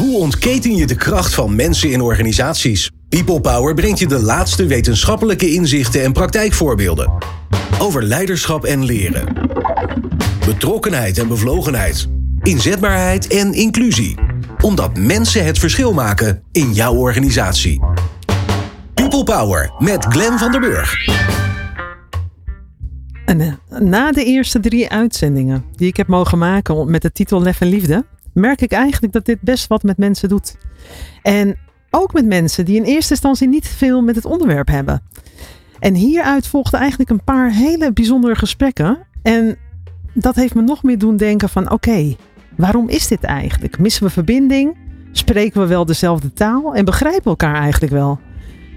Hoe ontketen je de kracht van mensen in organisaties? People Power brengt je de laatste wetenschappelijke inzichten en praktijkvoorbeelden. Over leiderschap en leren. Betrokkenheid en bevlogenheid. Inzetbaarheid en inclusie. Omdat mensen het verschil maken in jouw organisatie. People Power met Glenn van der Burg. En eh, na de eerste drie uitzendingen die ik heb mogen maken met de titel Lef en Liefde, merk ik eigenlijk dat dit best wat met mensen doet. En ook met mensen die in eerste instantie niet veel met het onderwerp hebben. En hieruit volgden eigenlijk een paar hele bijzondere gesprekken. En dat heeft me nog meer doen denken van oké, waarom is dit eigenlijk? Missen we verbinding? Spreken we wel dezelfde taal? En begrijpen elkaar eigenlijk wel?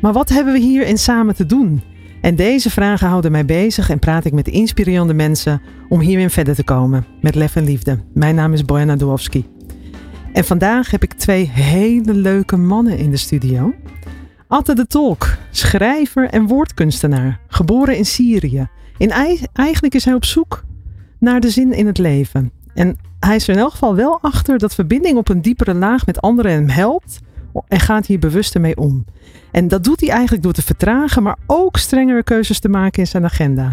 Maar wat hebben we hierin samen te doen? En deze vragen houden mij bezig en praat ik met inspirerende mensen om hierin verder te komen. Met lef en liefde. Mijn naam is Bojana Dowowski. En vandaag heb ik twee hele leuke mannen in de studio. Atte de Tolk, schrijver en woordkunstenaar, geboren in Syrië. En eigenlijk is hij op zoek naar de zin in het leven. En hij is er in elk geval wel achter dat verbinding op een diepere laag met anderen hem helpt en gaat hier bewuster mee om. En dat doet hij eigenlijk door te vertragen, maar ook strengere keuzes te maken in zijn agenda.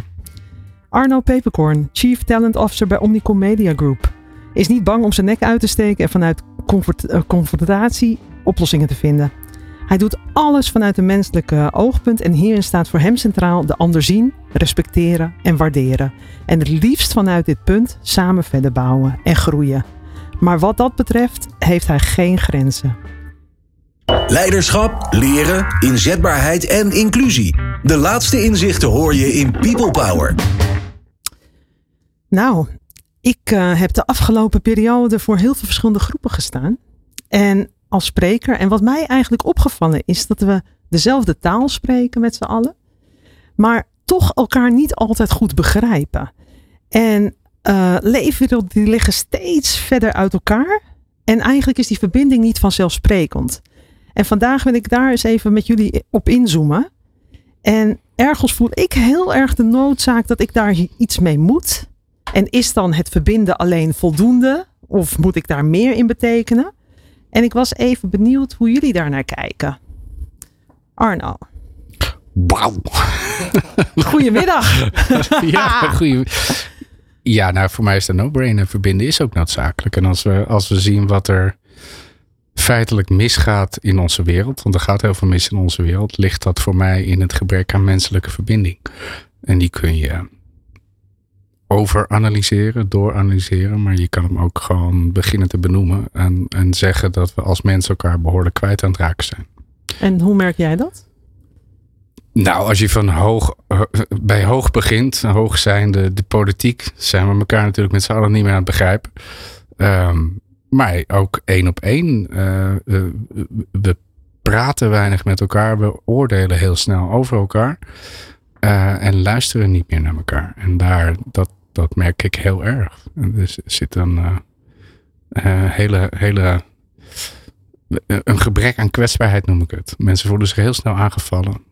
Arno Peperkorn, Chief Talent Officer bij Omnicom Media Group, is niet bang om zijn nek uit te steken en vanuit eh, confrontatie oplossingen te vinden. Hij doet alles vanuit een menselijke oogpunt en hierin staat voor hem centraal de ander zien, respecteren en waarderen. En het liefst vanuit dit punt samen verder bouwen en groeien. Maar wat dat betreft heeft hij geen grenzen. Leiderschap, leren, inzetbaarheid en inclusie. De laatste inzichten hoor je in People Power. Nou, ik uh, heb de afgelopen periode voor heel veel verschillende groepen gestaan. En als spreker. En wat mij eigenlijk opgevallen is dat we dezelfde taal spreken met z'n allen. Maar toch elkaar niet altijd goed begrijpen. En uh, die liggen steeds verder uit elkaar. En eigenlijk is die verbinding niet vanzelfsprekend. En vandaag wil ik daar eens even met jullie op inzoomen. En ergens voel ik heel erg de noodzaak dat ik daar iets mee moet. En is dan het verbinden alleen voldoende? Of moet ik daar meer in betekenen? En ik was even benieuwd hoe jullie daar naar kijken. Arno. Wauw. Goedemiddag. ja, goeie. Ja, nou voor mij is de no-brainer. Verbinden is ook noodzakelijk. En als we, als we zien wat er feitelijk misgaat in onze wereld, want er gaat heel veel mis in onze wereld, ligt dat voor mij in het gebrek aan menselijke verbinding. En die kun je overanalyseren, dooranalyseren, maar je kan hem ook gewoon beginnen te benoemen en, en zeggen dat we als mensen elkaar behoorlijk kwijt aan het raken zijn. En hoe merk jij dat? Nou, als je van hoog, bij hoog begint, hoog zijn de, de politiek, zijn we elkaar natuurlijk met z'n allen niet meer aan het begrijpen. Ehm, maar ook één op één. Uh, we praten weinig met elkaar. We oordelen heel snel over elkaar. Uh, en luisteren niet meer naar elkaar. En daar, dat, dat merk ik heel erg. Er zit een hele, hele. Een gebrek aan kwetsbaarheid noem ik het. Mensen voelen zich heel snel aangevallen.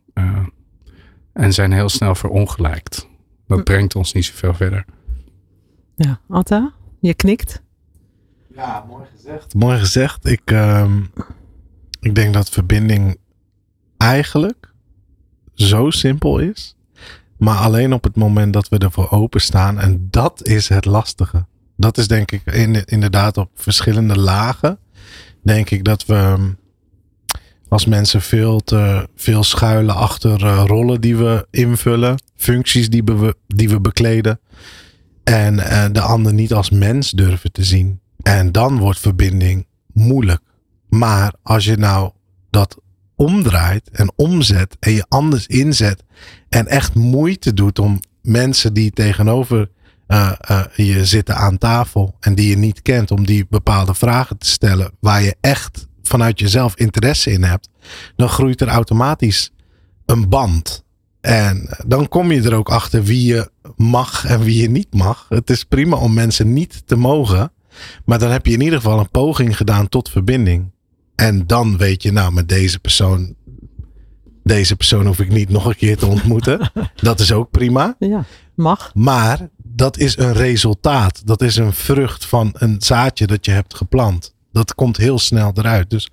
en zijn heel snel verongelijkt. Dat hm. brengt ons niet zoveel verder. Ja, Atta, je knikt. Ja, mooi gezegd. Mooi gezegd. Ik, ehm, ik denk dat verbinding eigenlijk zo simpel is. Maar alleen op het moment dat we ervoor openstaan. En dat is het lastige. Dat is denk ik in, inderdaad op verschillende lagen. Denk ik dat we ehm, als mensen veel te veel schuilen achter uh, rollen die we invullen. Functies die we, die we bekleden. En uh, de ander niet als mens durven te zien. En dan wordt verbinding moeilijk. Maar als je nou dat omdraait en omzet en je anders inzet en echt moeite doet om mensen die tegenover uh, uh, je zitten aan tafel en die je niet kent, om die bepaalde vragen te stellen waar je echt vanuit jezelf interesse in hebt, dan groeit er automatisch een band. En dan kom je er ook achter wie je mag en wie je niet mag. Het is prima om mensen niet te mogen. Maar dan heb je in ieder geval een poging gedaan tot verbinding. En dan weet je, nou, met deze persoon. Deze persoon hoef ik niet nog een keer te ontmoeten. dat is ook prima. Ja, mag. Maar dat is een resultaat. Dat is een vrucht van een zaadje dat je hebt geplant. Dat komt heel snel eruit. Dus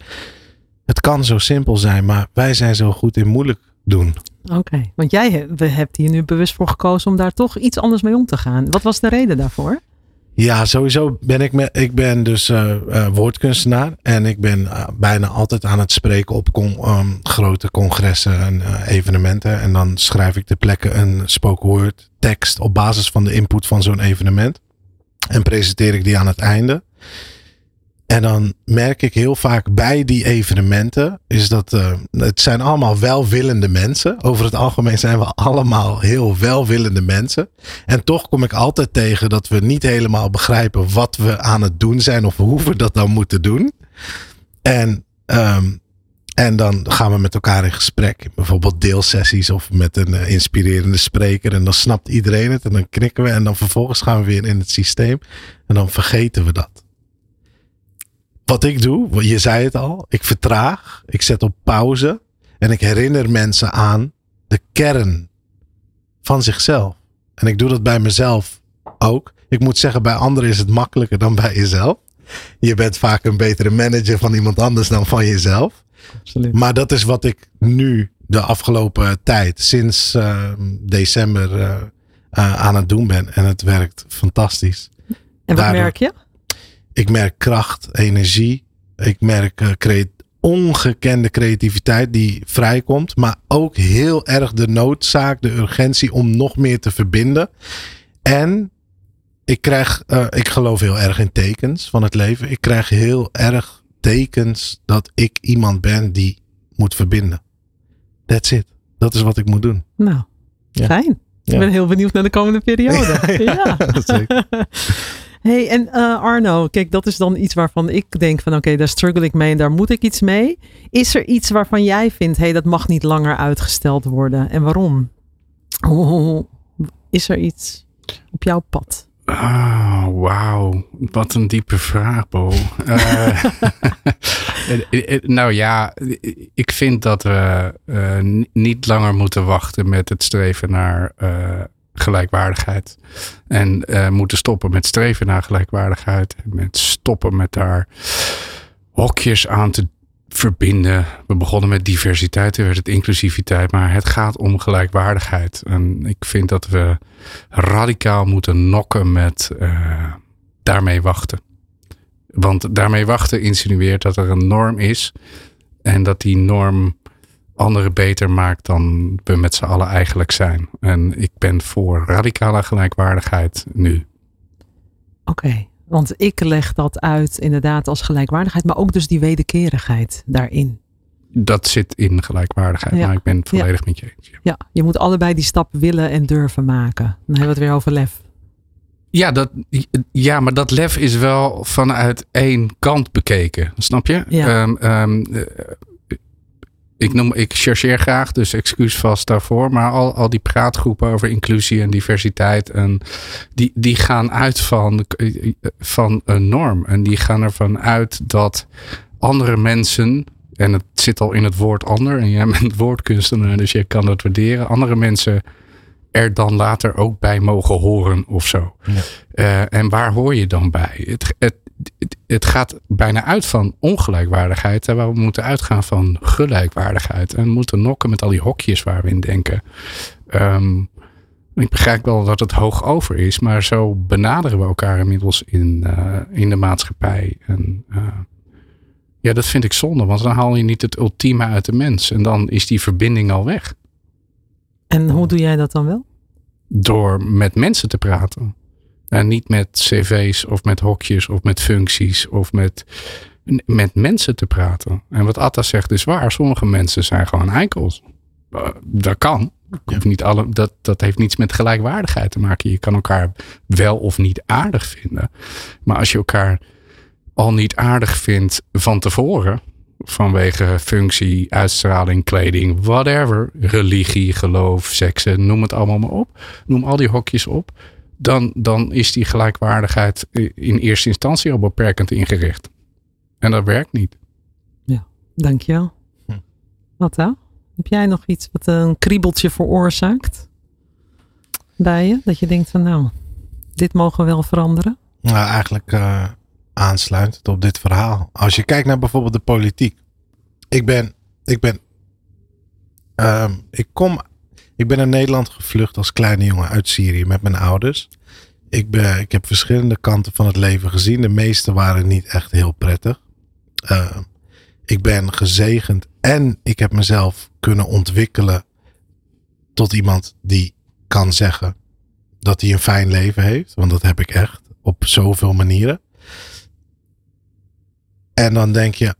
het kan zo simpel zijn, maar wij zijn zo goed in moeilijk doen. Oké, want jij hebt hier nu bewust voor gekozen om daar toch iets anders mee om te gaan. Wat was de reden daarvoor? Ja, sowieso ben ik, me, ik ben dus uh, woordkunstenaar. En ik ben uh, bijna altijd aan het spreken op um, grote congressen en evenementen. En dan schrijf ik ter plekke een spoken word tekst op basis van de input van zo'n evenement. En presenteer ik die aan het einde. En dan merk ik heel vaak bij die evenementen, is dat uh, het zijn allemaal welwillende mensen. Over het algemeen zijn we allemaal heel welwillende mensen. En toch kom ik altijd tegen dat we niet helemaal begrijpen wat we aan het doen zijn of hoe we dat dan moeten doen. En, um, en dan gaan we met elkaar in gesprek. Bijvoorbeeld deelsessies of met een uh, inspirerende spreker. En dan snapt iedereen het en dan knikken we. En dan vervolgens gaan we weer in het systeem. En dan vergeten we dat wat ik doe, je zei het al, ik vertraag, ik zet op pauze en ik herinner mensen aan de kern van zichzelf. En ik doe dat bij mezelf ook. Ik moet zeggen, bij anderen is het makkelijker dan bij jezelf. Je bent vaak een betere manager van iemand anders dan van jezelf. Absoluut. Maar dat is wat ik nu de afgelopen tijd, sinds uh, december, uh, uh, aan het doen ben. En het werkt fantastisch. En wat Daardoor, merk je? Ik merk kracht, energie. Ik merk uh, ongekende creativiteit die vrijkomt. Maar ook heel erg de noodzaak, de urgentie om nog meer te verbinden. En ik krijg, uh, ik geloof heel erg in tekens van het leven. Ik krijg heel erg tekens dat ik iemand ben die moet verbinden. That's it. Dat is wat ik moet doen. Nou, ja. fijn. Ja. Ik ben heel benieuwd naar de komende periode. ja, ja. zeker. hey, en uh, Arno, kijk, dat is dan iets waarvan ik denk van oké, okay, daar struggle ik mee en daar moet ik iets mee. Is er iets waarvan jij vindt, hé, hey, dat mag niet langer uitgesteld worden? En waarom? Oh, is er iets op jouw pad? Oh, wauw. Wat een diepe vraag, Bo. uh, nou ja, ik vind dat we uh, niet langer moeten wachten met het streven naar uh, gelijkwaardigheid. En uh, moeten stoppen met streven naar gelijkwaardigheid. En met stoppen met daar hokjes aan te verbinden. We begonnen met diversiteit, toen werd het inclusiviteit. Maar het gaat om gelijkwaardigheid. En ik vind dat we radicaal moeten nokken met uh, daarmee wachten. Want daarmee wachten insinueert dat er een norm is. En dat die norm anderen beter maakt dan we met z'n allen eigenlijk zijn. En ik ben voor radicale gelijkwaardigheid nu. Oké, want ik leg dat uit inderdaad als gelijkwaardigheid, maar ook dus die wederkerigheid daarin. Dat zit in gelijkwaardigheid, ja. maar ik ben het volledig ja. met je eens. Ja. ja, je moet allebei die stap willen en durven maken. Dan hebben we het weer over lef. Ja, dat, ja, maar dat lef is wel vanuit één kant bekeken. Snap je? Ja. Um, um, ik, noem, ik chercheer graag, dus excuus vast daarvoor. Maar al, al die praatgroepen over inclusie en diversiteit. En die, die gaan uit van, van een norm. En die gaan ervan uit dat andere mensen. En het zit al in het woord ander. En jij bent woordkunstenaar, dus je kan dat waarderen. Andere mensen er dan later ook bij mogen horen of zo. Ja. Uh, en waar hoor je dan bij? Het, het, het gaat bijna uit van ongelijkwaardigheid. Terwijl we moeten uitgaan van gelijkwaardigheid. En moeten nokken met al die hokjes waar we in denken. Um, ik begrijp wel dat het hoog over is. Maar zo benaderen we elkaar inmiddels in, uh, in de maatschappij. En uh, ja, dat vind ik zonde. Want dan haal je niet het ultieme uit de mens. En dan is die verbinding al weg. En hoe doe jij dat dan wel? Door met mensen te praten. En niet met cv's of met hokjes of met functies of met, met mensen te praten. En wat Atta zegt is waar. Sommige mensen zijn gewoon eikels. Uh, dat kan. Ja. Niet alle, dat, dat heeft niets met gelijkwaardigheid te maken. Je kan elkaar wel of niet aardig vinden. Maar als je elkaar al niet aardig vindt van tevoren, vanwege functie, uitstraling, kleding, whatever, religie, geloof, seksen, noem het allemaal maar op. Noem al die hokjes op dan, dan is die gelijkwaardigheid in eerste instantie al beperkend ingericht. En dat werkt niet. Ja, dankjewel. Hm. Wat dan? Heb jij nog iets wat een kriebeltje veroorzaakt bij je? Dat je denkt van nou, dit mogen we wel veranderen? Nou, eigenlijk uh, aansluitend op dit verhaal. Als je kijkt naar bijvoorbeeld de politiek. Ik ben, ik ben, ehm, ik kom, ik ben naar Nederland gevlucht als kleine jongen uit Syrië met mijn ouders. Ik, ben, ik heb verschillende kanten van het leven gezien. De meeste waren niet echt heel prettig. Ehm, ik ben gezegend en ik heb mezelf kunnen ontwikkelen tot iemand die kan zeggen dat hij een fijn leven heeft. Want dat heb ik echt op zoveel manieren. En dan denk je,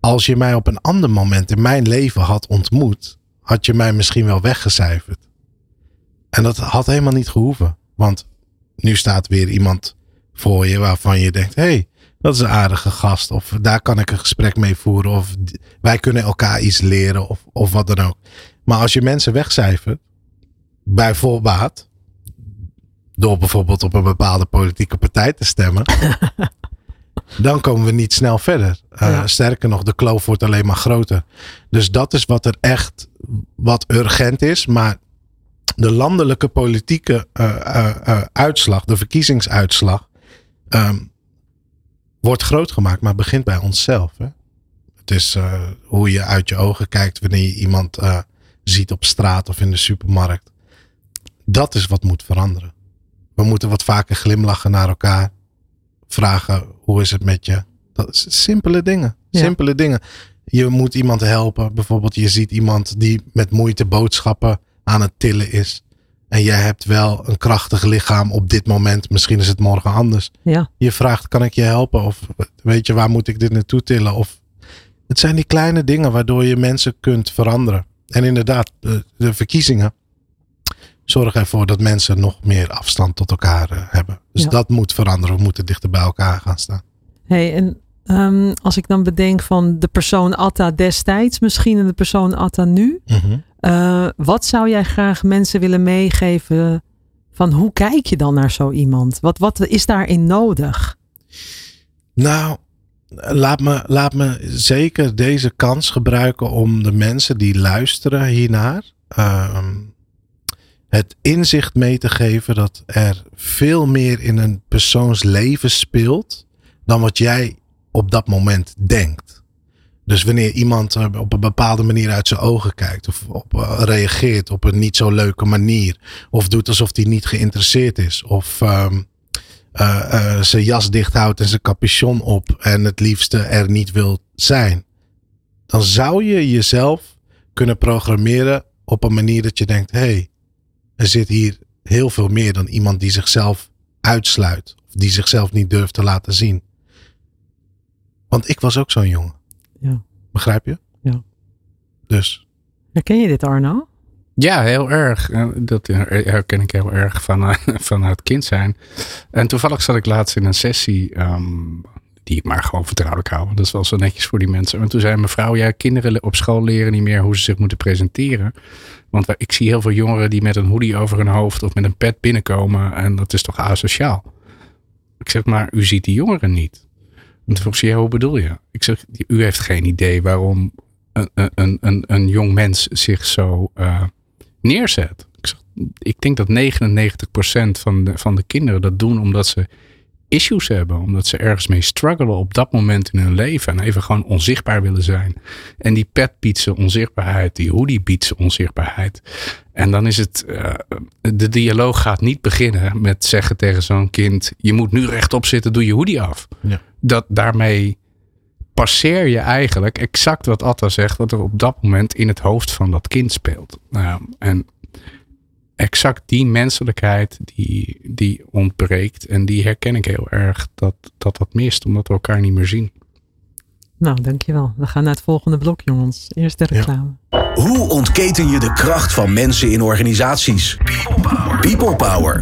als je mij op een ander moment in mijn leven had ontmoet, had je mij misschien wel weggecijferd. En dat had helemaal niet gehoeven. Want nu staat weer iemand voor je waarvan je denkt: hé, hey, dat is een aardige gast. Of daar kan ik een gesprek mee voeren. Of wij kunnen elkaar iets leren. Of, of wat dan ook. Maar als je mensen wegcijfert, bij voorbaat, door bijvoorbeeld op een bepaalde politieke partij te stemmen, dan komen we niet snel verder. Uh, Sterker nog, de kloof wordt alleen maar groter. Dus dat is wat er echt wat urgent is. Maar de landelijke politieke uh, uh, uitslag, de verkiezingsuitslag, um, wordt groot gemaakt, maar begint bij onszelf. Hè? Het is hoe je uit je ogen kijkt wanneer je iemand ziet op straat of in de supermarkt. Dat is wat moet veranderen. We moeten wat vaker glimlachen naar elkaar. Vragen, hoe is het met je? Dat is simpele dingen. Simpele dingen. Je moet iemand helpen. Bijvoorbeeld, je ziet iemand die met moeite boodschappen aan het tillen is. En jij hebt wel een krachtig lichaam op dit moment. Misschien is het morgen anders. Ja. Je vraagt, kan ik je helpen? Of weet je, waar moet ik dit naartoe tillen? Of het zijn die kleine dingen waardoor je mensen kunt veranderen. En inderdaad, de, de verkiezingen zorgen ervoor dat mensen nog meer afstand tot elkaar uh, hebben. Dus dat moet veranderen. We moeten dichter bij elkaar gaan staan. Hey, en um, als ik dan bedenk van de persoon Atta destijds misschien en de persoon Atta nu. Mm -hmm. uh, wat zou jij graag mensen willen meegeven van hoe kijk je dan naar zo iemand? Wat, wat is daarin nodig? Nou, laat me, laat me zeker deze kans gebruiken om de mensen die luisteren hiernaar. Uh, het inzicht mee te geven dat er veel meer in een persoons leven speelt dan wat jij op dat moment denkt. Dus wanneer iemand op een bepaalde manier uit zijn ogen kijkt of op, uh, reageert op een niet zo leuke manier of doet alsof hij niet geïnteresseerd is of um, zijn jas dicht houdt en zijn capuchon op en het liefste er niet wil zijn, dan zou je jezelf kunnen programmeren op een manier dat je denkt: hé, hey, er zit hier heel veel meer dan iemand die zichzelf uitsluit. Of die zichzelf niet durft te laten zien. Want ik was ook zo'n jongen. Ja. Begrijp je? Ja. Dus. Herken je dit Arno? Ja, heel erg. Dat herken ik heel erg van, van het kind zijn. En toevallig zat ik laatst in een sessie um, die ik maar gewoon vertrouwelijk hou. Dat is wel zo netjes voor die mensen. En toen zei mevrouw, ja, kinderen op school leren niet meer hoe ze zich moeten presenteren. Want ik zie heel veel jongeren die met een hoodie over hun hoofd of met een pet binnenkomen. En dat is toch asociaal. Ik zeg maar, u ziet die jongeren niet. En toen vroeg ze, ja, hoe bedoel je? Ik zeg, u heeft geen idee waarom een, een, een, een jong mens zich zo uh, neerzet. Ik, zeg, ik denk dat 99% van de, van de kinderen dat doen omdat ze issues hebben. Omdat ze ergens mee struggelen op dat moment in hun leven. En even gewoon onzichtbaar willen zijn. En die pet biedt ze onzichtbaarheid. Die hoodie biedt ze onzichtbaarheid. En dan is het, uh, de dialoog gaat niet beginnen met zeggen tegen zo'n kind. Je moet nu rechtop zitten, doe je hoodie af. Ja. Dat daarmee passeer je eigenlijk exact wat Atta zegt. Wat er op dat moment in het hoofd van dat kind speelt. Nou, en exact die menselijkheid die, die ontbreekt. En die herken ik heel erg dat, dat dat mist, omdat we elkaar niet meer zien. Nou, dankjewel. We gaan naar het volgende blok, jongens. Eerst de reclame. Ja. Hoe ontketen je de kracht van mensen in organisaties? People Power. People Power.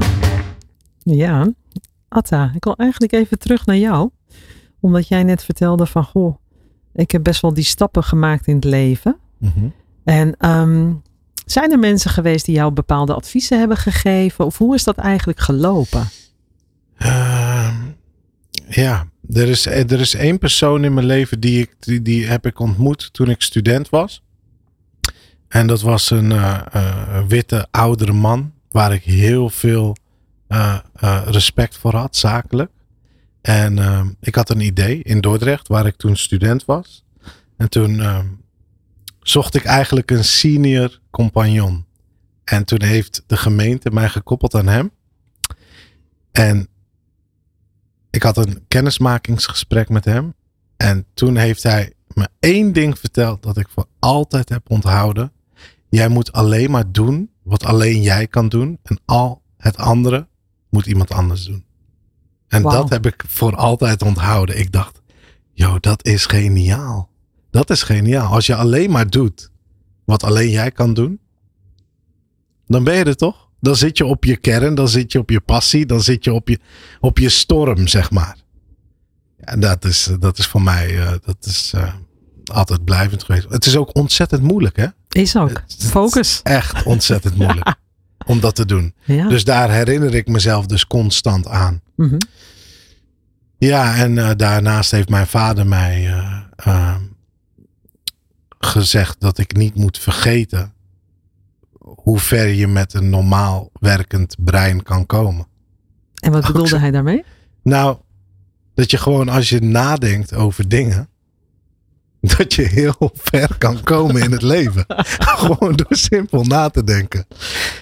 Ja, Atta, ik wil eigenlijk even terug naar jou. Omdat jij net vertelde van, goh, ik heb best wel die stappen gemaakt in het leven. Mm -hmm. En um, zijn er mensen geweest die jou bepaalde adviezen hebben gegeven? Of hoe is dat eigenlijk gelopen? Uh, ja, er is, er is één persoon in mijn leven die, ik, die, die heb ik ontmoet toen ik student was. En dat was een uh, uh, witte oudere man waar ik heel veel uh, respect voor had, zakelijk. En ehm, ik had een idee in Dordrecht, waar ik toen student was. En toen ehm, zocht ik eigenlijk een senior compagnon. En toen heeft de gemeente mij gekoppeld aan hem. En ik had een kennismakingsgesprek met hem. En toen heeft hij me één ding verteld dat ik voor altijd heb onthouden. Jij moet alleen maar doen wat alleen jij kan doen. En al het andere moet iemand anders doen. En dat heb ik voor altijd onthouden. Ik dacht, joh, dat is geniaal. Dat is geniaal. Als je alleen maar doet wat alleen jij kan doen, dan ben je er toch? Dan zit je op je kern, dan zit je op je passie, dan zit je op je, op je storm, zeg maar. En dat is, dat is voor mij eh, dat is, eh, altijd blijvend geweest. Het is ook ontzettend moeilijk, hè? Is ook. Focus. Echt ontzettend moeilijk om dat te doen. Ja. Dus daar herinner ik mezelf dus constant aan. Mhm. Ja, en eh, daarnaast heeft mijn vader mij eh, ehm, gezegd dat ik niet moet vergeten hoe ver je met een normaal werkend brein kan komen. En wat bedoelde hij daarmee? Nou, dat je gewoon als je nadenkt over dingen, dat je heel ver kan komen in het leven. gewoon door simpel na te denken.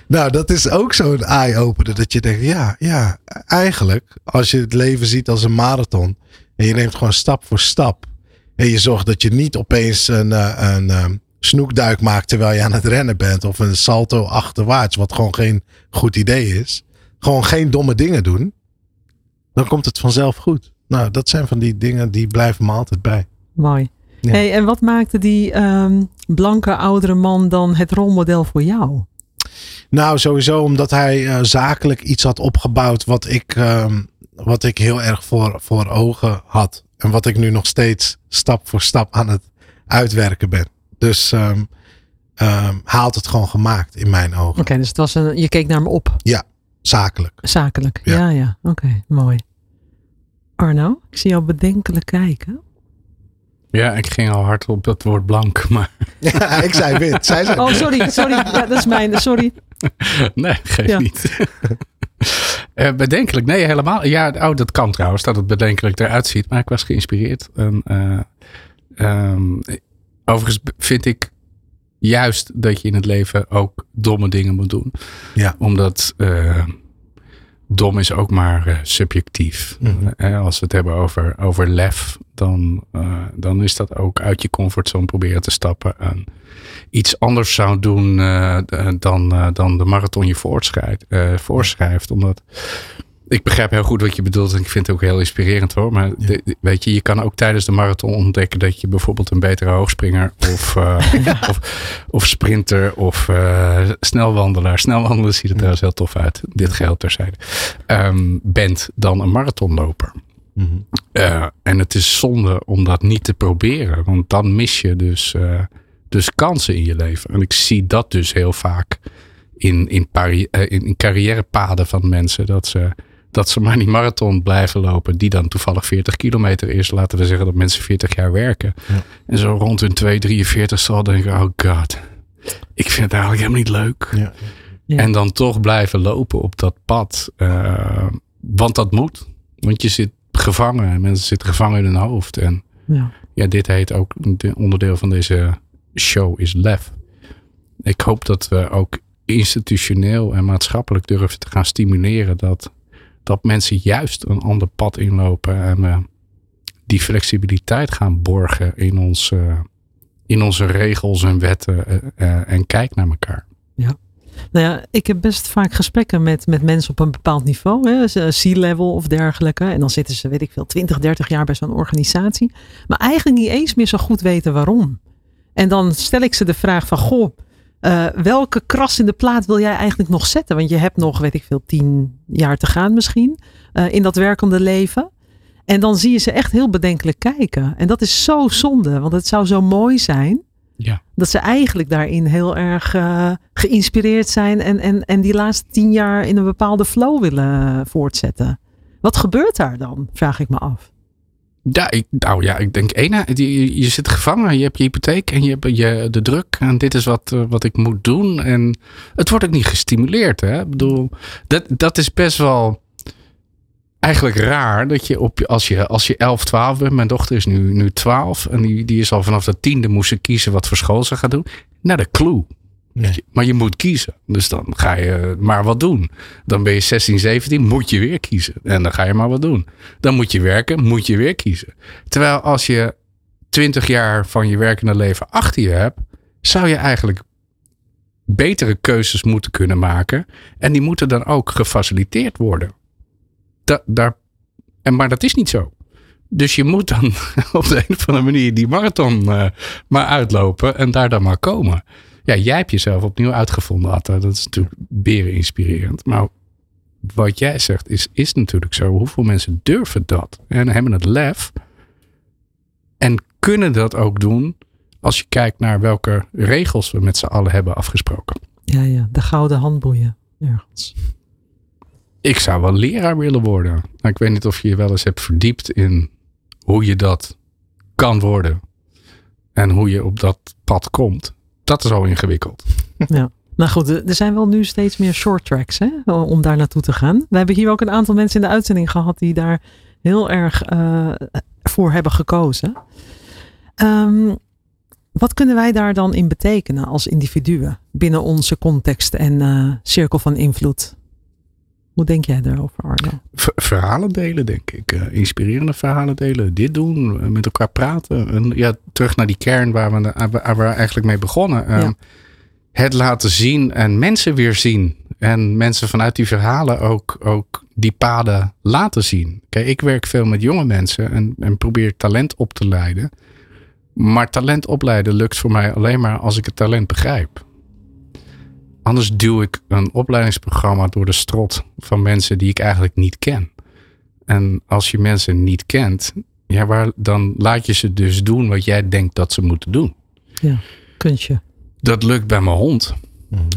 Nou, dat is ook zo'n eye-opener. Dat je denkt, ja, ja, eigenlijk, als je het leven ziet als een marathon. En je neemt gewoon stap voor stap. En je zorgt dat je niet opeens een, eh, een, eh, snoekduik maakt terwijl je aan het rennen bent. Of een salto achterwaarts, wat gewoon geen goed idee is. Gewoon geen domme dingen doen. Dan komt het vanzelf goed. Nou, dat zijn van die dingen die blijven me altijd bij. Mooi. Ja. Hey, en wat maakte die ehm, blanke oudere man dan het rolmodel voor jou? Nou, sowieso omdat hij eh, zakelijk iets had opgebouwd wat ik, ehm, wat ik heel erg voor, voor ogen had. En wat ik nu nog steeds stap voor stap aan het uitwerken ben. Dus ehm ehm, had het gewoon gemaakt in mijn ogen. Oké, dus het was een, je keek naar hem op, Zakelijk. zakelijk. Ja. Ja, ja. Oké, mooi. Arno, ik zie jou bedenkelijk kijken. Ja, ik ging al hard op dat woord blank, maar Ja, ik zei wit. Zij zei Oh, sorry, sorry. Ja, dat is mijn, sorry. nee, geef Ja. niet. Eh, bedenkelijk, nee, helemaal. Ja, oh, dat kan trouwens, dat het bedenkelijk eruit ziet. Maar ik was geïnspireerd. En, eh, ehm, overigens vind ik juist dat je in het leven ook domme dingen moet doen. Ja. Omdat eh, dom is ook maar eh, subjectief. Mhm. Eh, als we het hebben over, over lef, dan, eh, dan is dat ook uit je comfortzone proberen te stappen. En iets anders zou doen dan, dan de marathon je voorschrijft, voorschrijft. Omdat ik begrijp heel goed wat je bedoelt en ik vind het ook heel inspirerend hoor. Maar Ja. de- de- weet je, je kan ook tijdens de marathon ontdekken dat je bijvoorbeeld een betere hoogspringer of, eh, of, of sprinter of eh, snelwandelaar. Snelwandelen ziet er trouwens heel tof uit. Dit geldt terzijde. ehm, bent dan een marathonloper. Mhm. Eh, en het is zonde om dat niet te proberen. Want dan mis je dus, dus kansen in je leven. En ik zie dat dus heel vaak in, in, in carrièrepaden van mensen. Dat ze, dat ze maar die marathon blijven lopen. Die dan toevallig 40 kilometer is. Laten we zeggen dat mensen 40 jaar werken. Ja. En zo rond hun 2, 43 zal denken. Oh god. Ik vind het eigenlijk helemaal niet leuk. Ja. Ja. En dan toch blijven lopen op dat pad. Eh, want dat moet. Want je zit gevangen. en Mensen zitten gevangen in hun hoofd. En Ja. ja, dit heet ook een onderdeel van deze show is lef. Ik hoop dat we ook institutioneel en maatschappelijk durven te gaan stimuleren dat, dat mensen juist een ander pad inlopen en we die flexibiliteit gaan borgen in, ons, eh, in onze regels en wetten eh, eh, en kijk naar elkaar. Nou ja, ik heb best vaak gesprekken met, met mensen op een bepaald niveau, C-level of dergelijke. En dan zitten ze, weet ik veel, 20, 30 jaar bij zo'n organisatie. Maar eigenlijk niet eens meer zo goed weten waarom. En dan stel ik ze de vraag van, goh, eh, welke kras in de plaat wil jij eigenlijk nog zetten? Want je hebt nog, weet ik veel, 10 jaar te gaan misschien eh, in dat werkende leven. En dan zie je ze echt heel bedenkelijk kijken. En dat is zo zonde, want het zou zo mooi zijn Ja. dat ze eigenlijk daarin heel erg eh, geïnspireerd zijn en, en, en die laatste tien jaar in een bepaalde flow willen voortzetten. Wat gebeurt daar dan, vraag ik me af. Ja, nou ja, ik denk één, je, je zit gevangen, je hebt je hypotheek en je hebt je, de druk. En dit is wat, eh, wat ik moet doen. En het wordt ook niet gestimuleerd. Hè? Ik bedoel, dat, dat is best wel. eigenlijk raar dat je op als je, als je 11, 12 bent. Mijn dochter is nu, nu 12 en die, die is al vanaf de tiende moest ze kiezen wat voor school ze gaat doen. Nou, de clue. Maar je moet kiezen. Dus dan ga je maar wat doen. Dan ben je 16, 17, moet je weer kiezen. En dan ga je maar wat doen. Dan moet je werken, moet je weer kiezen. Terwijl als je 20 jaar van je werkende leven achter je hebt, zou je eigenlijk betere keuzes moeten kunnen maken. En die moeten dan ook gefaciliteerd worden. Da daar, en, maar dat is niet zo. Dus je moet dan op de een of andere manier die marathon uh, maar uitlopen en daar dan maar komen. Ja, jij hebt jezelf opnieuw uitgevonden, Atta. Dat is natuurlijk beren inspirerend. Maar wat jij zegt is, is natuurlijk zo. Hoeveel mensen durven dat? En hebben het lef. En kunnen dat ook doen als je kijkt naar welke regels we met z'n allen hebben afgesproken. Ja, ja, de gouden handboeien ergens. Ik zou wel leraar willen worden. Nou, ik weet niet of je je wel eens hebt verdiept in hoe je dat kan worden. En hoe je op dat pad komt. Dat is al ingewikkeld. Ja. Nou goed, er zijn wel nu steeds meer short tracks hè, om daar naartoe te gaan. We hebben hier ook een aantal mensen in de uitzending gehad die daar heel erg uh, voor hebben gekozen. Um, wat kunnen wij daar dan in betekenen als individuen binnen onze context en uh, cirkel van invloed? Hoe denk jij daarover, Arno? verhalen delen, denk ik. Uh, inspirerende verhalen delen. Dit doen, uh, met elkaar praten. En ja, terug naar die kern waar we, waar we eigenlijk mee begonnen. Ja. Um, het laten zien en mensen weer zien. En mensen vanuit die verhalen ook, ook die paden laten zien. Kijk, ik werk veel met jonge mensen en, en probeer talent op te leiden. Maar talent opleiden lukt voor mij alleen maar als ik het talent begrijp. Anders duw ik een opleidingsprogramma door de strot van mensen die ik eigenlijk niet ken. En als je mensen niet kent, ja, waar, dan laat je ze dus doen wat jij denkt dat ze moeten doen. Ja, kunstje. Dat lukt bij mijn hond.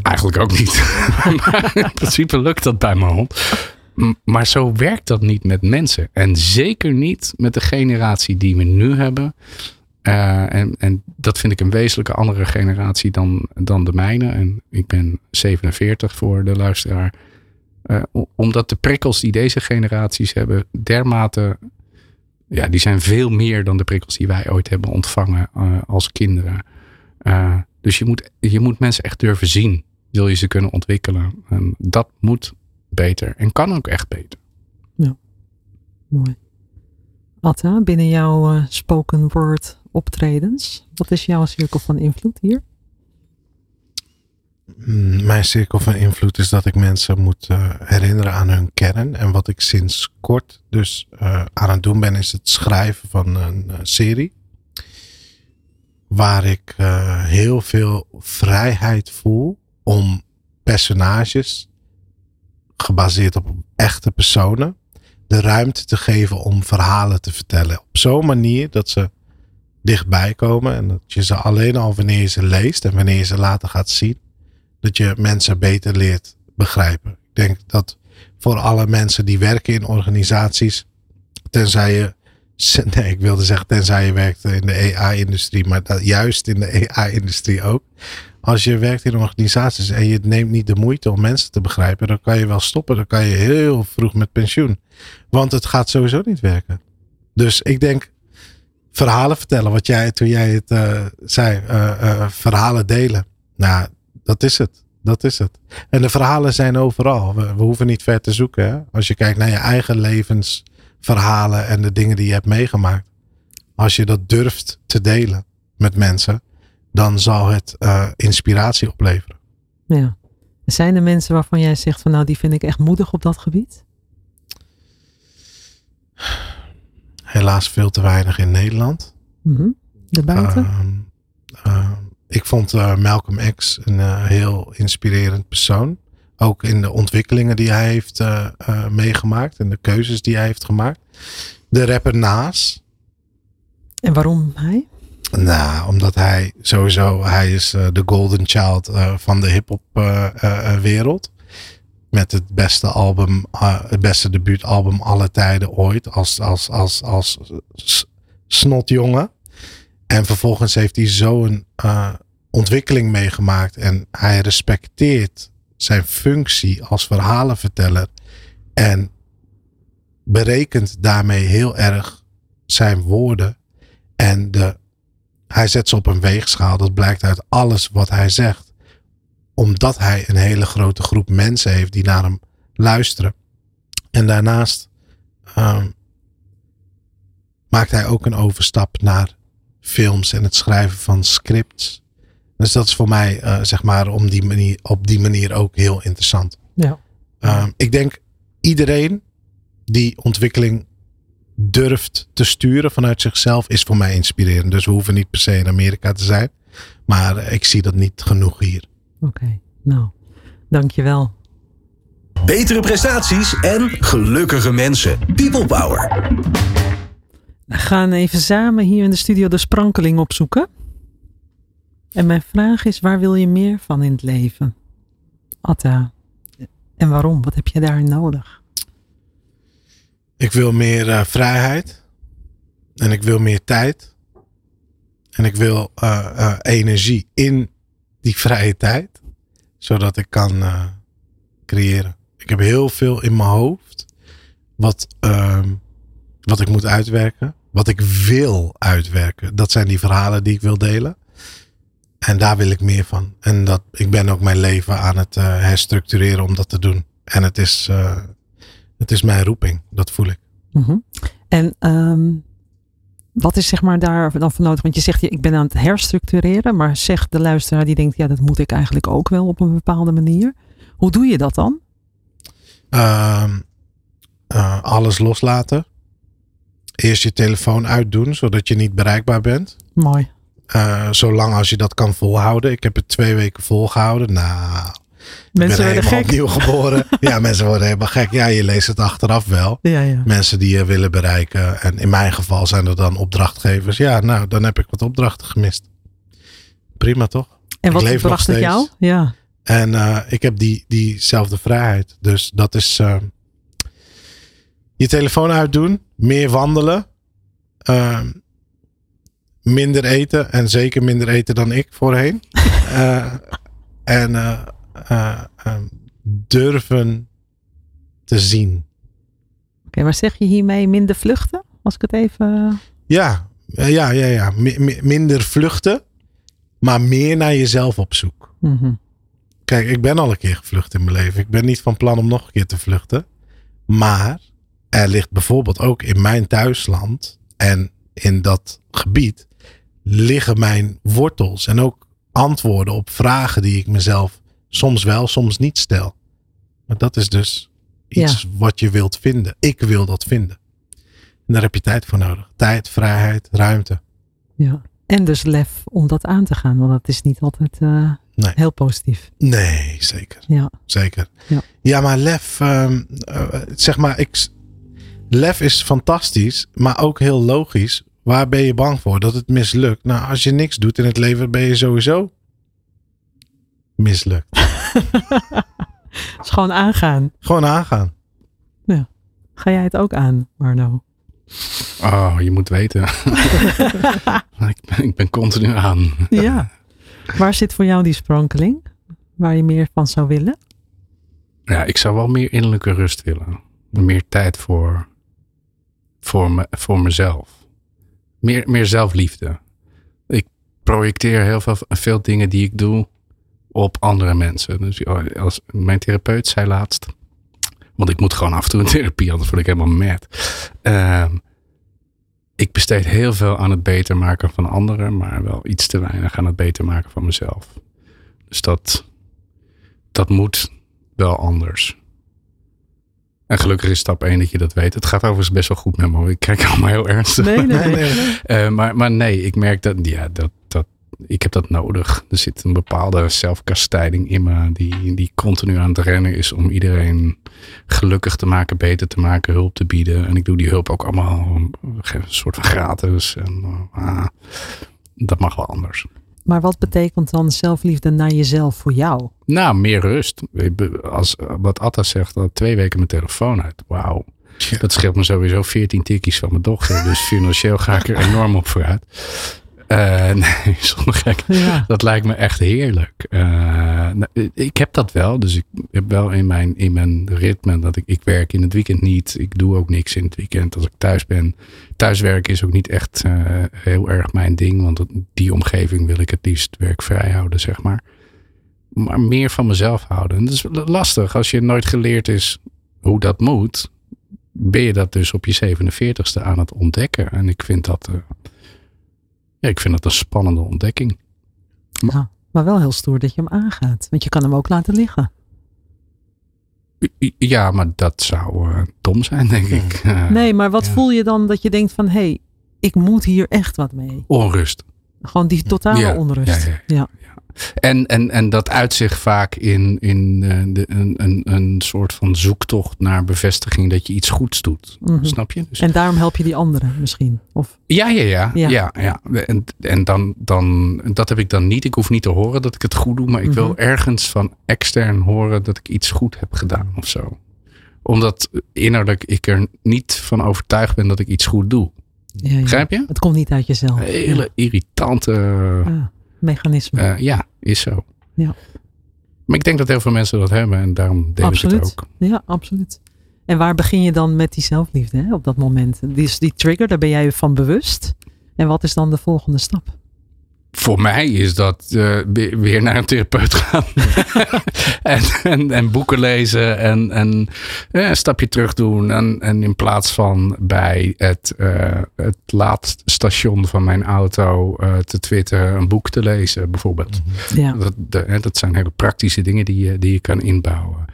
Eigenlijk ook niet. maar in principe lukt dat bij mijn hond. Maar zo werkt dat niet met mensen. En zeker niet met de generatie die we nu hebben. Uh, en, en dat vind ik een wezenlijke andere generatie dan, dan de mijne. En ik ben 47 voor de luisteraar. Uh, omdat de prikkels die deze generaties hebben dermate. Ja, die zijn veel meer dan de prikkels die wij ooit hebben ontvangen uh, als kinderen. dus je moet, je moet mensen echt durven zien. Wil je ze kunnen ontwikkelen. En dat moet beter. En kan ook echt beter. Ja, mooi. Atta, binnen jouw spoken word optredens. Wat is jouw cirkel van invloed hier? Mm, mijn cirkel van invloed is dat ik mensen moet uh, herinneren aan hun kern. En wat ik sinds kort dus uh, aan het doen ben, is het schrijven van een uh, serie. Waar ik heel veel vrijheid voel om personages, gebaseerd op echte personen, de ruimte te geven om verhalen te vertellen. Op zo'n manier dat ze dichtbij komen. En dat je ze alleen al wanneer je ze leest en wanneer je ze later gaat zien, dat je mensen beter leert begrijpen. Ik denk dat voor alle mensen die werken in organisaties, tenzij je, nee, ik wilde zeggen tenzij je werkt in de AI-industrie, maar dat, juist in de AI-industrie ook. Als je werkt in organisaties en je neemt niet de moeite om mensen te begrijpen, dan kan je wel stoppen. Dan kan je heel vroeg met pensioen. Want het gaat sowieso niet werken. Dus ik denk, verhalen vertellen. Wat jij toen jij het uh, zei, uh, uh, verhalen delen. Nou, dat is het. Dat is het. En de verhalen zijn overal. We, we hoeven niet ver te zoeken. Hè? Als je kijkt naar je eigen levensverhalen en de dingen die je hebt meegemaakt. Als je dat durft te delen met mensen, dan zal het inspiratie opleveren. Ja. Zijn er mensen waarvan jij zegt van nou die vind ik echt moedig op dat gebied? Helaas veel te weinig in Nederland. Mm -hmm. Daarbuiten? Uh, uh, ik vond uh, Malcolm X een eh, heel inspirerend persoon. Ook in de ontwikkelingen die hij heeft eh, meegemaakt en de keuzes die hij heeft gemaakt. De rapper Naas. En waarom hij? Nou, omdat hij sowieso, hij is de golden child van de hip-hop wereld met het beste album, uh, het beste debuutalbum alle tijden ooit. Als, als, als, als snotjongen. En vervolgens heeft hij zo'n uh, ontwikkeling meegemaakt. En hij respecteert zijn functie als verhalenverteller. En berekent daarmee heel erg zijn woorden. En de, hij zet ze op een weegschaal. Dat blijkt uit alles wat hij zegt. Omdat hij een hele grote groep mensen heeft die naar hem luisteren. En daarnaast um, maakt hij ook een overstap naar films en het schrijven van scripts. Dus dat is voor mij, uh, zeg maar, om die manier, op die manier ook heel interessant. Ja. Um, ik denk iedereen die ontwikkeling durft te sturen vanuit zichzelf, is voor mij inspirerend. Dus we hoeven niet per se in Amerika te zijn. Maar ik zie dat niet genoeg hier. Oké, okay. nou, dankjewel. Betere prestaties en gelukkige mensen. People Power. We gaan even samen hier in de studio de sprankeling opzoeken. En mijn vraag is, waar wil je meer van in het leven? Atta. En waarom? Wat heb je daarin nodig? Ik wil meer uh, vrijheid. En ik wil meer tijd. En ik wil uh, uh, energie in die vrije tijd. Zodat ik kan creëren. Ik heb heel veel in mijn hoofd. Wat, ehm, wat ik moet uitwerken. Wat ik wil uitwerken. Dat zijn die verhalen die ik wil delen. En daar wil ik meer van. En dat, ik ben ook mijn leven aan het uh, herstructureren om dat te doen. En het is, uh, het is mijn roeping. Dat voel ik. Mm. En um, wat is zeg maar daar dan voor nodig? Want je zegt, ik ben aan het herstructureren. Maar zegt de luisteraar die denkt, ja dat moet ik eigenlijk ook wel op een bepaalde manier. Hoe doe je dat dan? Uh, uh, alles loslaten. Eerst je telefoon uitdoen, zodat je niet bereikbaar bent. Mooi. Uh, zolang als je dat kan volhouden. Ik heb het twee weken volgehouden. Nou, mensen ik ben worden helemaal gek. opnieuw geboren. ja, mensen worden helemaal gek. Ja, je leest het achteraf wel. Ja, ja. Mensen die je willen bereiken. En in mijn geval zijn er dan opdrachtgevers. Ja, nou, dan heb ik wat opdrachten gemist. Prima toch? En wat ik het steeds. jou? Ja. En uh, ik heb die, diezelfde vrijheid. Dus dat is uh, je telefoon uitdoen, meer wandelen, uh, minder eten en zeker minder eten dan ik voorheen. en durven te zien. Oké, okay, maar zeg je hiermee minder vluchten? Als ik het even. Ja, ja, ja, ja. M minder vluchten, maar meer naar jezelf op zoek. Mm -hmm. Kijk, ik ben al een keer gevlucht in mijn leven. Ik ben niet van plan om nog een keer te vluchten. Maar er ligt bijvoorbeeld ook in mijn thuisland en in dat gebied liggen mijn wortels en ook antwoorden op vragen die ik mezelf soms wel, soms niet stel. Maar dat is dus iets ja. wat je wilt vinden. Ik wil dat vinden. En daar heb je tijd voor nodig. Tijd, vrijheid, ruimte. Ja. En dus lef om dat aan te gaan, want dat is niet altijd uh, nee. heel positief. Nee, zeker. Ja. Zeker. Ja, ja maar lef, um, uh, zeg maar, ik, lef is fantastisch, maar ook heel logisch. Waar ben je bang voor? Dat het mislukt. Nou, als je niks doet in het leven, ben je sowieso mislukt. is gewoon aangaan. Gewoon aangaan. Ja. Ga jij het ook aan, Marno? Oh, je moet weten. ik, ben, ik ben continu aan. ja. Waar zit voor jou die sprankeling? Waar je meer van zou willen? Ja, ik zou wel meer innerlijke rust willen. Meer tijd voor, voor, me, voor mezelf. Meer, meer zelfliefde. Ik projecteer heel veel, veel dingen die ik doe op andere mensen. Dus als mijn therapeut zei laatst. Want ik moet gewoon af en toe in therapie, anders word ik helemaal mad. Uh, ik besteed heel veel aan het beter maken van anderen, maar wel iets te weinig aan het beter maken van mezelf. Dus dat, dat moet wel anders. En gelukkig is stap 1 dat je dat weet. Het gaat overigens best wel goed met me. Ik kijk allemaal heel ernstig. Nee, nee, nee. uh, maar, maar nee, ik merk dat, ja, dat, dat ik heb dat nodig. Er zit een bepaalde zelfkastijding in me die, die continu aan het rennen is om iedereen gelukkig te maken, beter te maken, hulp te bieden. En ik doe die hulp ook allemaal een soort van gratis. En, uh, dat mag wel anders. Maar wat betekent dan zelfliefde naar jezelf voor jou? Nou, meer rust. Als, wat Atta zegt, al twee weken mijn telefoon uit. Wauw. Ja. Dat scheelt me sowieso 14 tikkies van mijn dochter. Dus financieel ga ik er enorm op vooruit. Uh, nee, zonder gek. Ja. Dat lijkt me echt heerlijk. Uh, nou, ik heb dat wel. Dus ik heb wel in mijn, in mijn ritme dat ik, ik werk in het weekend niet. Ik doe ook niks in het weekend als ik thuis ben. Thuiswerken is ook niet echt uh, heel erg mijn ding. Want die omgeving wil ik het liefst werkvrij houden, zeg maar. Maar meer van mezelf houden. En dat is lastig als je nooit geleerd is hoe dat moet. Ben je dat dus op je 47ste aan het ontdekken. En ik vind dat, ja, ik vind dat een spannende ontdekking. Maar, maar wel heel stoer dat je hem aangaat. Want je kan hem ook laten liggen. Ja, maar dat zou uh, dom zijn, denk ik. Uh, nee, maar wat ja. voel je dan dat je denkt van... hé, hey, ik moet hier echt wat mee? Onrust. Gewoon die totale ja, onrust. Ja, En, en, en dat uit zich vaak in, in uh, de, een, een, een soort van zoektocht naar bevestiging dat je iets goeds doet. Mm -hmm. Snap je? Dus, en daarom help je die anderen misschien? Of? Ja, ja, ja. ja. ja, ja. En, en dan, dan, dat heb ik dan niet. Ik hoef niet te horen dat ik het goed doe, maar ik mm -hmm. wil ergens van extern horen dat ik iets goed heb gedaan of zo. Omdat innerlijk ik er niet van overtuigd ben dat ik iets goed doe. Ja, ja. Begrijp je? Het komt niet uit jezelf. Hele ja. irritante mechanisme. Uh, ja, is zo. Ja. Maar ik denk dat heel veel mensen dat hebben en daarom absoluut. ik het ook. Ja, absoluut. En waar begin je dan met die zelfliefde hè, op dat moment? Die, die trigger, daar ben jij je van bewust. En wat is dan de volgende stap? Voor mij is dat uh, weer naar een therapeut gaan. en, en, en, boeken lezen en, en ja, een stapje terug doen. En, en in plaats van bij het, uh, het laadstation van mijn auto uh, te twitteren een boek te lezen, bijvoorbeeld. Ja. Dat, de, dat zijn hele praktische dingen die je, die je kan inbouwen.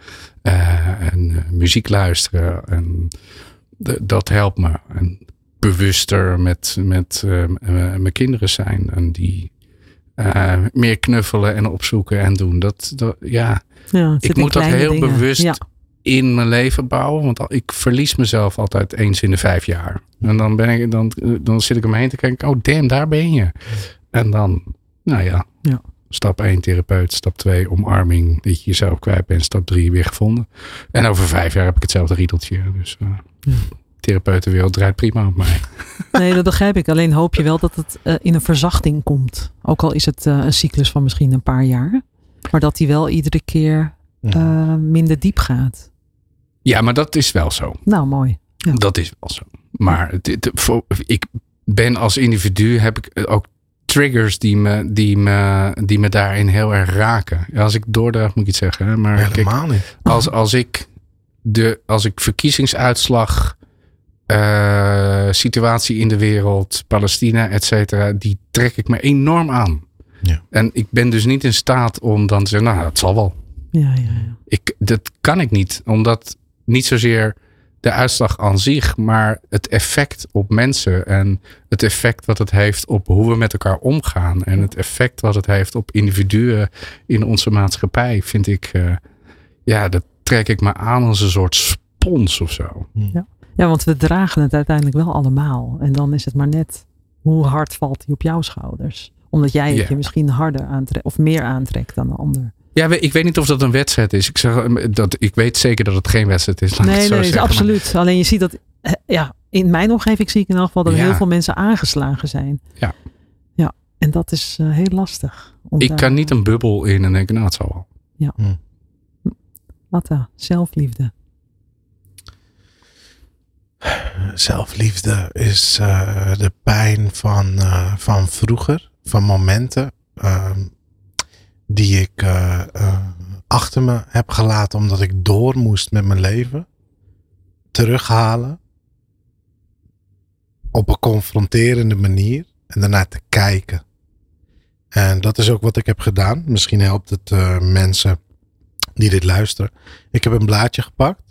en muziek luisteren. En de, dat helpt me. En bewuster met, met uh, mijn kinderen zijn. En die uh, meer knuffelen en opzoeken en doen. Dat, dat ja, ja ik moet dat heel dingen. bewust ja. in mijn leven bouwen. Want ik verlies mezelf altijd eens in de vijf jaar. En dan, ben ik, dan, dan zit ik om me heen te kijken. Oh damn, daar ben je. En dan, nou ja. ja. Stap 1 therapeut, stap 2 omarming, dat je jezelf kwijt bent, stap 3 weer gevonden. En over vijf jaar heb ik hetzelfde riedeltje. Dus uh, ja therapeutenwereld draait prima op mij. Nee, dat begrijp ik. Alleen hoop je wel dat het uh, in een verzachting komt. Ook al is het uh, een cyclus van misschien een paar jaar. Maar dat die wel iedere keer uh, minder diep gaat. Ja, maar dat is wel zo. Nou, mooi. Ja. Dat is wel zo. Maar het, het, voor, ik ben als individu, heb ik ook triggers die me, die me, die me daarin heel erg raken. Ja, als ik doordraag moet ik iets zeggen. Maar Helemaal kijk, niet. Als, als ik de, als ik verkiezingsuitslag uh, situatie in de wereld, Palestina, et cetera, die trek ik me enorm aan. Ja. En ik ben dus niet in staat om dan te zeggen, nou, het zal wel. Ja, ja, ja. Ik, dat kan ik niet, omdat niet zozeer de uitslag aan zich, maar het effect op mensen en het effect wat het heeft op hoe we met elkaar omgaan en het effect wat het heeft op individuen in onze maatschappij, vind ik, uh, ja, dat trek ik me aan als een soort spons of zo. Ja. Ja, want we dragen het uiteindelijk wel allemaal. En dan is het maar net hoe hard valt hij op jouw schouders. Omdat jij het Ja. je misschien harder aantrekt of meer aantrekt dan de ander. Ja, ik weet niet of dat een wedstrijd is. Ik, zeg, dat, ik weet zeker dat het geen wedstrijd is. laat ik Nee, het zo nee, zeggen. absoluut. Alleen je ziet dat, eh, ja, in mijn omgeving zie ik in elk geval dat er Ja. heel veel mensen aangeslagen zijn. Ja. Ja, en dat is eh, heel lastig. om Ik daar- kan niet een bubbel in en denken, nou het zal wel. Wat dan? Zelfliefde. Zelfliefde is eh, de pijn van, eh, van vroeger, van momenten ehm, die ik eh, achter me heb gelaten omdat ik door moest met mijn leven. Terughalen op een confronterende manier en daarna te kijken. En dat is ook wat ik heb gedaan. Misschien helpt het mensen die dit luisteren. Ik heb een blaadje gepakt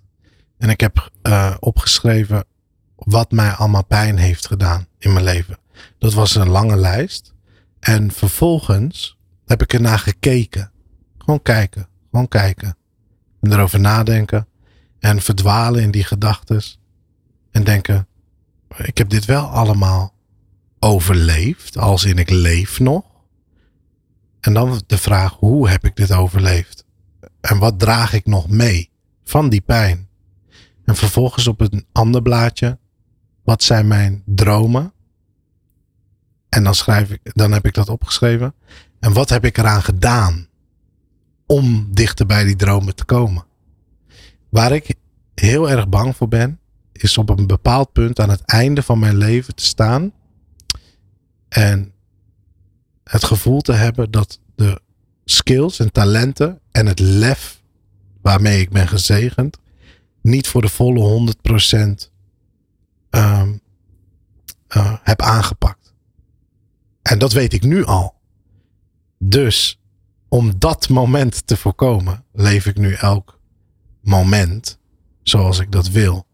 en ik heb eh, opgeschreven wat mij allemaal pijn heeft gedaan in mijn leven. Dat was een lange lijst. En vervolgens heb ik ernaar gekeken. Gewoon kijken, gewoon kijken. En erover nadenken. En verdwalen in die gedachtes. En denken, ik heb dit wel allemaal overleefd. Als in ik leef nog. En dan de vraag, hoe heb ik dit overleefd? En wat draag ik nog mee van die pijn? En vervolgens op een ander blaadje, wat zijn mijn dromen? En dan schrijf ik, dan heb ik dat opgeschreven. En wat heb ik eraan gedaan? om dichter bij die dromen te komen. Waar ik heel erg bang voor ben, is op een bepaald punt aan het einde van mijn leven te staan en het gevoel te hebben dat de skills en talenten en het lef waarmee ik ben gezegend niet voor de volle 100% um, uh, heb aangepakt. En dat weet ik nu al. Dus om dat moment te voorkomen, leef ik nu elk moment zoals ik dat wil.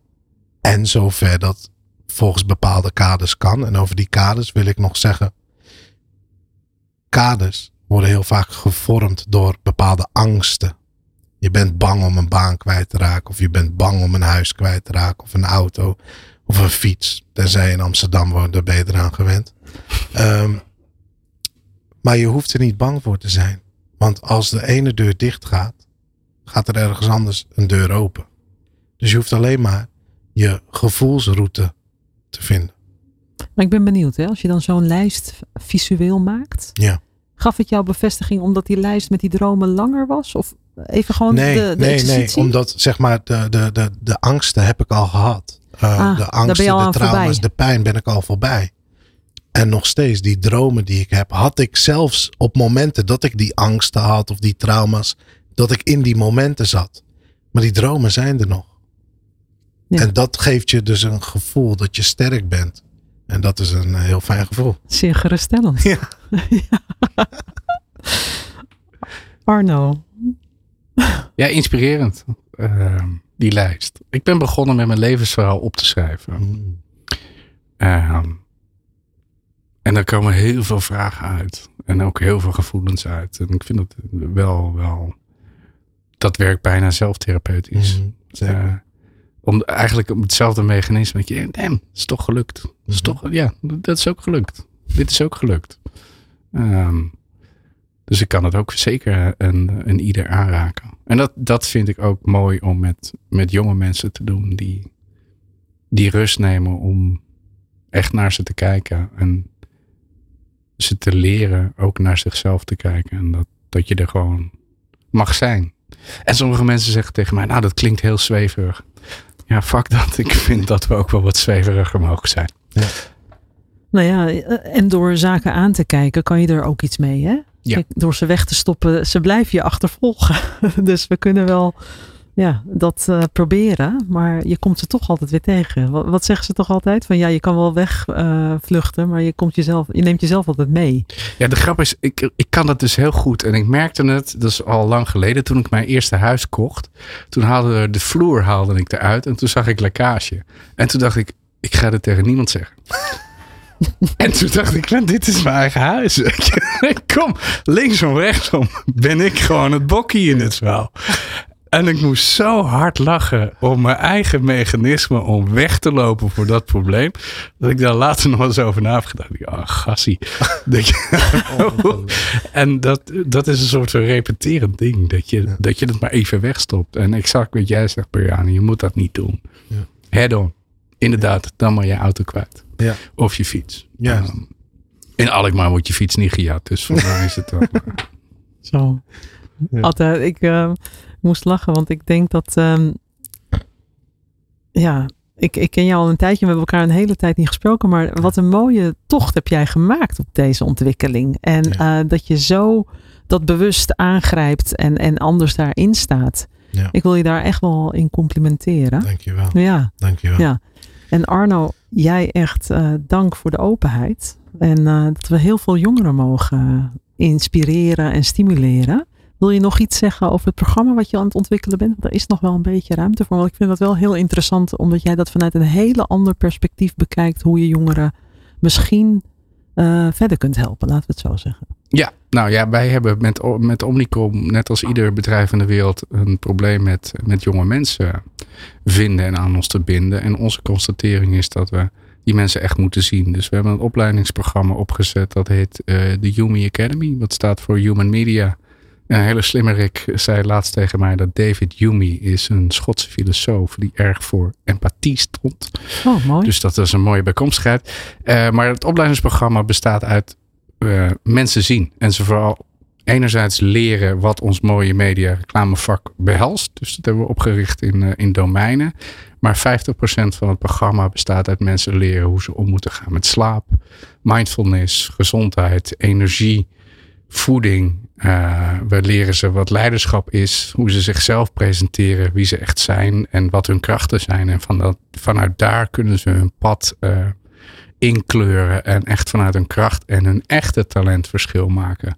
En zover dat volgens bepaalde kaders kan. En over die kaders wil ik nog zeggen. Kaders worden heel vaak gevormd door bepaalde angsten. Je bent bang om een baan kwijt te raken. Of je bent bang om een huis kwijt te raken. Of een auto. Of een fiets. Tenzij je in Amsterdam woont, daar ben je eraan gewend. Um, maar je hoeft er niet bang voor te zijn. Want als de ene deur dicht gaat, gaat er ergens anders een deur open. Dus je hoeft alleen maar je gevoelsroute te vinden. Maar ik ben benieuwd, hè? als je dan zo'n lijst visueel maakt. Ja. Gaf het jou bevestiging omdat die lijst met die dromen langer was? Of even gewoon nee, de, de Nee, nee, omdat zeg maar de, de, de, de angsten heb ik al gehad. Uh, ah, de angsten, de trauma's, voorbij. de pijn ben ik al voorbij. En nog steeds, die dromen die ik heb, had ik zelfs op momenten dat ik die angsten had of die trauma's, dat ik in die momenten zat. Maar die dromen zijn er nog. Ja. En dat geeft je dus een gevoel dat je sterk bent. En dat is een heel fijn gevoel. Zeer geruststellend. Ja. Arno. Ja, inspirerend. Uh, die lijst. Ik ben begonnen met mijn levensverhaal op te schrijven. Mm. Uh, en er komen heel veel vragen uit. En ook heel veel gevoelens uit. En ik vind het wel, wel dat werkt bijna zelftherapeutisch. Mm, uh, om eigenlijk om hetzelfde mechanisme. Dat je damn, het is toch gelukt. Dat is Mhm. toch, ja, dat is ook gelukt. Dit is ook gelukt. Um, dus ik kan het ook zeker een, een ieder aanraken. En dat, dat vind ik ook mooi om met, met jonge mensen te doen. Die, die rust nemen om echt naar ze te kijken. En ze te leren ook naar zichzelf te kijken. En dat, dat je er gewoon mag zijn. En sommige mensen zeggen tegen mij, nou dat klinkt heel zweverig. Ja, fuck dat. Ik vind dat we ook wel wat zweveriger mogen zijn. Nou ja, en door zaken aan te kijken kan je er ook iets mee, hè? Ja. Door ze weg te stoppen, ze blijven je achtervolgen. dus we kunnen wel ja, dat uh, proberen, maar je komt ze toch altijd weer tegen. Wat, wat zeggen ze toch altijd? Van ja, je kan wel wegvluchten, uh, maar je, komt jezelf, je neemt jezelf altijd mee. Ja, de grap is, ik, ik kan dat dus heel goed. En ik merkte het, dat is al lang geleden, toen ik mijn eerste huis kocht. Toen haalde de vloer haalde ik eruit en toen zag ik lekkage. En toen dacht ik, ik ga dit tegen niemand zeggen. En toen dacht ik, dit is mijn eigen huis. Kom, linksom, rechtsom ben ik gewoon het bokkie in het verhaal. En ik moest zo hard lachen om mijn eigen mechanisme om weg te lopen voor dat probleem. Dat ik daar later nog eens over na heb gedacht. Ah, oh, gassie. en dat, dat is een soort van repeterend ding. Dat je, ja. dat je het maar even wegstopt. En exact wat jij zegt, Brianne, je moet dat niet doen. Ja. Head on. Inderdaad, dan maar je auto kwijt. Ja. Of je fiets. Ja. Um, in Alkmaar wordt je fiets niet gejat. Dus vandaar is het ook. Zo. Ja. Altijd, ik uh, moest lachen, want ik denk dat. Um, ja, ik, ik ken jou al een tijdje, we hebben elkaar een hele tijd niet gesproken. Maar wat een mooie tocht heb jij gemaakt op deze ontwikkeling. En ja. uh, dat je zo dat bewust aangrijpt en, en anders daarin staat. Ja. Ik wil je daar echt wel in complimenteren. Dankjewel. Ja. Dankjewel. Ja. En Arno, jij echt uh, dank voor de openheid. En uh, dat we heel veel jongeren mogen inspireren en stimuleren. Wil je nog iets zeggen over het programma wat je aan het ontwikkelen bent? Er is nog wel een beetje ruimte voor. Want ik vind dat wel heel interessant, omdat jij dat vanuit een hele ander perspectief bekijkt. Hoe je jongeren misschien uh, verder kunt helpen, laten we het zo zeggen. Ja, nou ja, wij hebben met, met Omnicom, net als ieder bedrijf in de wereld, een probleem met, met jonge mensen vinden en aan ons te binden. En onze constatering is dat we die mensen echt moeten zien. Dus we hebben een opleidingsprogramma opgezet dat heet uh, de Yumi Academy. Dat staat voor Human Media. Een hele slimmerik zei laatst tegen mij dat David Hume is een Schotse filosoof die erg voor empathie stond. Oh, mooi. Dus dat is een mooie bijkomstigheid. Uh, maar het opleidingsprogramma bestaat uit uh, mensen zien en ze vooral enerzijds leren wat ons mooie media reclamevak behelst. Dus dat hebben we opgericht in, uh, in domeinen. Maar 50% van het programma bestaat uit mensen leren hoe ze om moeten gaan met slaap, mindfulness, gezondheid, energie, voeding. Uh, we leren ze wat leiderschap is, hoe ze zichzelf presenteren, wie ze echt zijn en wat hun krachten zijn. En van dat, vanuit daar kunnen ze hun pad uh, inkleuren en echt vanuit hun kracht en hun echte talent verschil maken.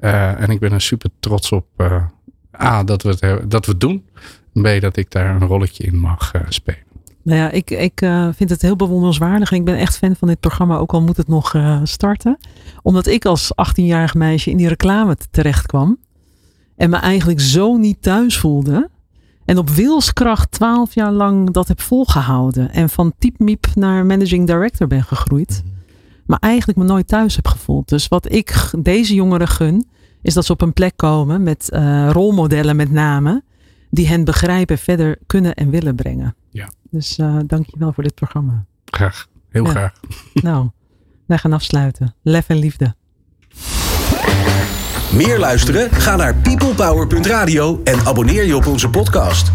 Uh, en ik ben er super trots op A, dat we het, dat we het doen. B, dat ik daar een rolletje in mag spelen. Nou ja, ik, ik uh, vind het heel bewonderenswaardig. En ik ben echt fan van dit programma, ook al moet het nog uh, starten. Omdat ik als 18-jarig meisje in die reclame terecht kwam. En me eigenlijk zo niet thuis voelde. En op wilskracht 12 jaar lang dat heb volgehouden. En van typmiep naar managing director ben gegroeid. Maar eigenlijk me nooit thuis heb gevoeld. Dus wat ik deze jongeren gun, is dat ze op een plek komen met uh, rolmodellen met name. Die hen begrijpen, verder kunnen en willen brengen. Ja. Dus uh, dank je wel voor dit programma. Graag, heel ja. graag. Nou, wij gaan afsluiten. Lef en liefde. Meer luisteren? Ga naar peoplepower.radio en abonneer je op onze podcast.